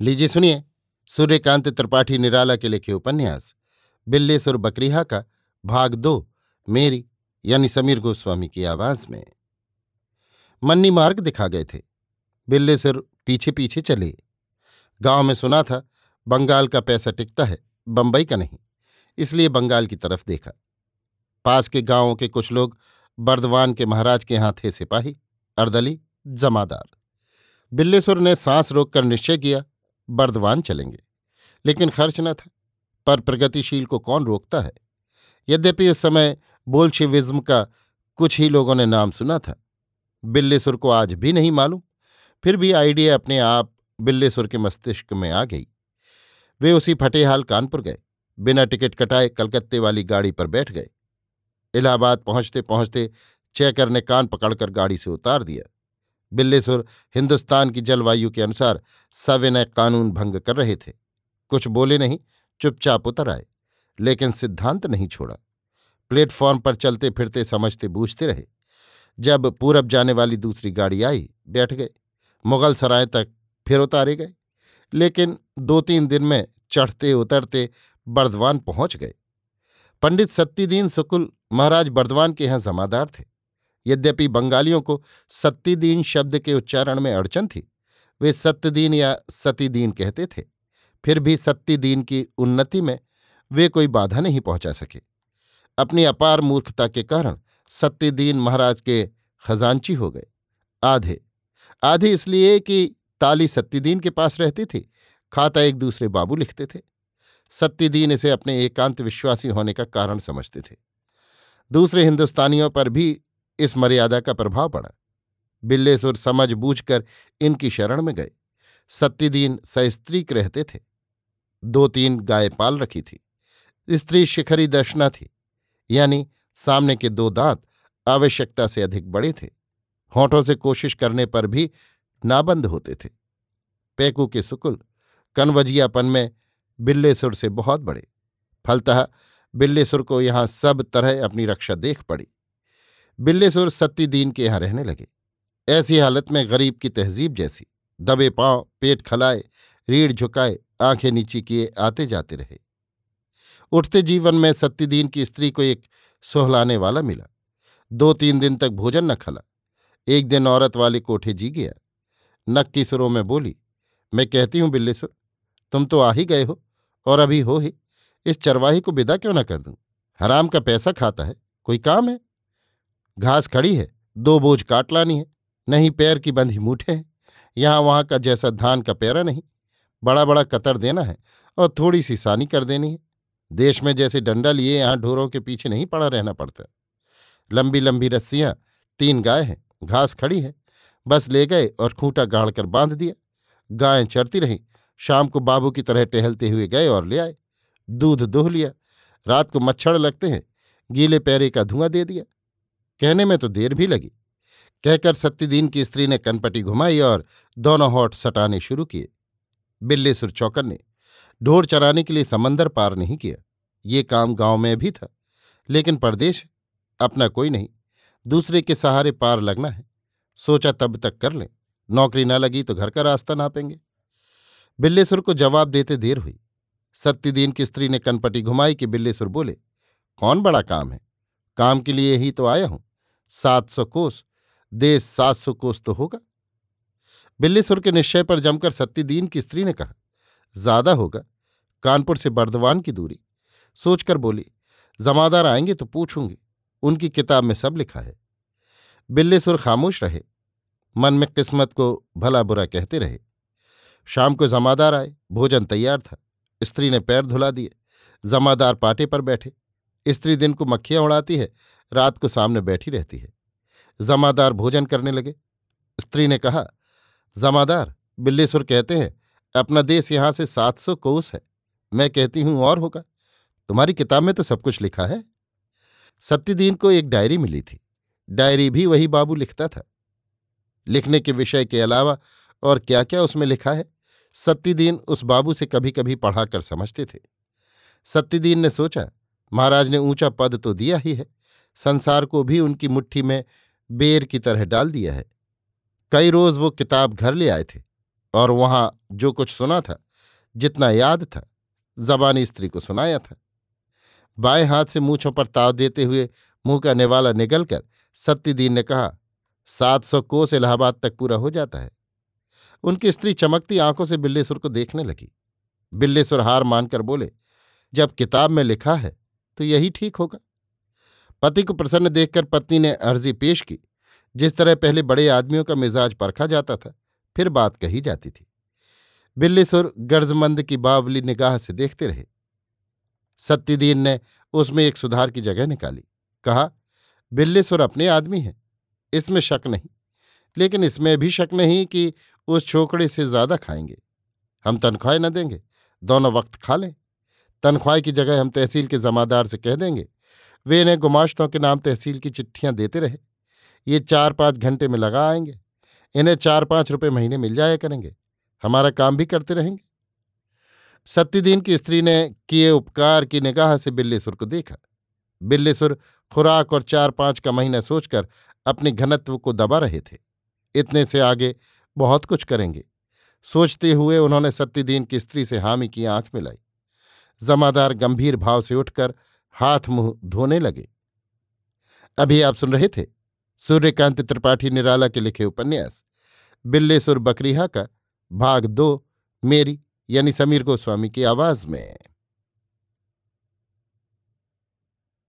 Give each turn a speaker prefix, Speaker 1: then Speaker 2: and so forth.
Speaker 1: लीजिए सुनिए। सूर्यकांत त्रिपाठी निराला के लिखे उपन्यास बिल्लेसुर बकरीहा का भाग दो, मेरी यानी समीर गोस्वामी की आवाज़ में। मन्नी मार्ग दिखा गए थे। बिल्लेसुर पीछे पीछे चले। गाँव में सुना था, बंगाल का पैसा टिकता है, बंबई का नहीं, इसलिए बंगाल की तरफ़ देखा। पास के गाँवों के कुछ लोग बर्दवान के महाराज के यहाँ थे सिपाही, अर्दली, जमादार। बिल्लेसुर ने सांस रोककर निश्चय किया बर्दवान चलेंगे। लेकिन खर्च न था। पर प्रगतिशील को कौन रोकता है? यद्यपि उस समय बोल्शिविज्म का कुछ ही लोगों ने नाम सुना था। बिल्लेसुर को आज भी नहीं मालूम। फिर भी आइडिया अपने आप बिल्लेसुर के मस्तिष्क में आ गई। वे उसी फटेहाल कानपुर गए। बिना टिकट कटाए कलकत्ते वाली गाड़ी पर बैठ गए। इलाहाबाद पहुँचते पहुँचते चेकर ने कान पकड़कर गाड़ी से उतार दिया। बिल्लेसुर हिंदुस्तान की जलवायु के अनुसार सविनय कानून भंग कर रहे थे। कुछ बोले नहीं, चुपचाप उतर आए, लेकिन सिद्धांत नहीं छोड़ा। प्लेटफॉर्म पर चलते फिरते समझते बूझते रहे। जब पूरब जाने वाली दूसरी गाड़ी आई, बैठ गए। मुगल सराय तक फिर उतारे गए। लेकिन दो तीन दिन में चढ़ते उतरते बर्दवान पहुँच गए। पंडित सत्तीदीन सुकुल महाराज बर्दवान के यहाँ जमादार थे। यद्यपि बंगालियों को सत्तीदीन शब्द के उच्चारण में अड़चन थी, वे सत्यदीन या सतीदीन कहते थे, फिर भी सत्तीदीन की उन्नति में वे कोई बाधा नहीं पहुँचा सके। अपनी अपार मूर्खता के कारण सत्यदीन महाराज के खजांची हो गए, आधे। आधे इसलिए कि ताली सत्यदीन के पास रहती थी, खाता एक दूसरे बाबू लिखते थे। सत्यदीन इसे अपने एकांत विश्वासी होने का कारण समझते थे। दूसरे हिंदुस्तानियों पर भी इस मर्यादा का प्रभाव पड़ा। बिल्लेसुर समझ बूझकर इनकी शरण में गए। सत्यदीन सस्त्रीक रहते थे। दो तीन गाय पाल रखी थी। स्त्री शिखरी दशना थी। यानी सामने के दो दांत आवश्यकता से अधिक बड़े थे। होठों से कोशिश करने पर भी नाबंद होते थे। पैकू के सुकुल कनवजियापन में बिल्लेसुर से बहुत बड़े। फलतः बिल्लेसुर को यहाँ सब तरह अपनी रक्षा देख पड़ी। बिल्लेसुर सत्तीदीन के यहाँ रहने लगे। ऐसी हालत में गरीब की तहजीब जैसी, दबे पाँव, पेट खलाए, रीढ़ झुकाए, आँखें नीची किए आते जाते रहे। उठते जीवन में सत्तीदीन की स्त्री को एक सोहलाने वाला मिला। दो तीन दिन तक भोजन न खला। एक दिन औरत वाले कोठे जी गया। नक्की सुरों में बोली, मैं कहती हूँ बिल्लेसुर तुम तो आ ही गए हो और अभी हो ही। इस चरवाही को विदा क्यों न कर दूँ? हराम का पैसा खाता है, कोई काम है? घास खड़ी है, दो बोझ काट लानी है, नहीं पैर की बंधी मूठे हैं, यहाँ वहाँ का जैसा धान का पैरा नहीं। बड़ा बड़ा कतर देना है और थोड़ी सी सानी कर देनी है। देश में जैसे डंडा लिए, यहाँ ढोरों के पीछे नहीं पड़ा रहना पड़ता। लंबी लंबी रस्सियाँ, तीन गाय हैं, घास खड़ी है। बस ले गए और खूंटा गाड़ कर बाँध दिया। गायें चरती रहीं, शाम को बाबू की तरह टहलते हुए गए और ले आए। दूध दोह लिया। रात को मच्छर लगते हैं, गीले पैरे का धुआँ दे दिया। कहने में तो देर भी लगी। कहकर सत्यदीन की स्त्री ने कनपटी घुमाई और दोनों होठ सटाने शुरू किए। बिल्लेसुर चौकन ने ढोर चराने के लिए समंदर पार नहीं किया। ये काम गाँव में भी था, लेकिन परदेश अपना कोई नहीं। दूसरे के सहारे पार लगना है। सोचा तब तक कर लें। नौकरी न लगी तो घर का रास्ता नापेंगे। बिल्लेसुर को जवाब देते देर हुई। सत्यदीन की स्त्री ने कनपटी घुमाई कि बिल्लेसुर बोले, कौन बड़ा काम है? काम के लिए ही तो आया हूँ। सात सौ कोस, देश सात सौ कोस तो होगा। बिल्लीसुर के निश्चय पर जमकर सत्यदीन की स्त्री ने कहा, ज़्यादा होगा, कानपुर से बर्दवान की दूरी। सोचकर बोली, जमादार आएँगे तो पूछूँगी, उनकी किताब में सब लिखा है। बिल्लीसुर खामोश रहे, मन में किस्मत को भला बुरा कहते रहे। शाम को जमादार आए, भोजन तैयार था, स्त्री ने पैर धुला दिए, जमादार पाटे पर बैठे। स्त्री दिन को मक्खियाँ उड़ाती है रात को सामने बैठी रहती है। जमादार भोजन करने लगे। स्त्री ने कहा, जमादार, बिल्लेसुर कहते हैं, अपना देश यहाँ से सात सौ कोस है। मैं कहती हूँ, और होगा। तुम्हारी किताब में तो सब कुछ लिखा है। सत्यदीन को एक डायरी मिली थी। डायरी भी वही बाबू लिखता था। लिखने के विषय के अलावा और क्या क्या उसमें लिखा है, सत्यदीन उस बाबू से कभी कभी पढ़ाकर समझते थे। सत्यदीन ने सोचा, महाराज ने ऊँचा पद तो दिया ही है। संसार को भी उनकी मुट्ठी में बेर की तरह डाल दिया है। कई रोज वो किताब घर ले आए थे और वहाँ जो कुछ सुना था, जितना याद था, जबानी स्त्री को सुनाया था। बाएँ हाथ से मूछों पर ताव देते हुए मुँह का निवाला निगलकर सत्यदीन ने कहा, सात सौ कोस इलाहाबाद तक पूरा हो जाता है। उनकी स्त्री चमकती आँखों से बिल्लेसुर को देखने लगी। बिल्लेसुर हार मानकर बोले, जब किताब में लिखा है तो यही ठीक होगा। पति को प्रसन्न देखकर पत्नी ने अर्जी पेश की, जिस तरह पहले बड़े आदमियों का मिजाज परखा जाता था, फिर बात कही जाती थी। बिल्लीसुर गर्जमंद की बावली निगाह से देखते रहे। सत्यदीन ने उसमें एक सुधार की जगह निकाली। कहा, बिल्लीसुर अपने आदमी हैं, इसमें शक नहीं, लेकिन इसमें भी शक नहीं कि उस छोकड़े से ज़्यादा खाएँगे। हम तनख्वाहें न देंगे, दोनों वक्त खा लें। तनख्वाह की जगह हम तहसील के जमादार से कह देंगे वे इन्हें गुमाश्तों के नाम तहसील की चिट्ठियाँ देते रहे। ये चार पाँच घंटे में लगा आएँगे। इन्हें चार पाँच रुपए महीने मिल जाया करेंगे। हमारा काम भी करते रहेंगे। सत्यदीन की स्त्री ने किए उपकार की निगाह से बिल्लेसुर को देखा। बिल्लेसुर खुराक और चार पाँच का महीना सोचकर अपने घनत्व को दबा रहे थे। इतने से आगे बहुत कुछ करेंगे। सोचते हुए उन्होंने सत्यदीन की स्त्री से हामी की आँख मिलाई। जमादार गंभीर भाव से उठकर हाथ मुँह धोने लगे। अभी आप सुन रहे थे सूर्यकांत त्रिपाठी निराला के लिखे उपन्यास बिल्लेसुर बकरीहा का भाग दो, मेरी यानी समीर गोस्वामी की आवाज़ में।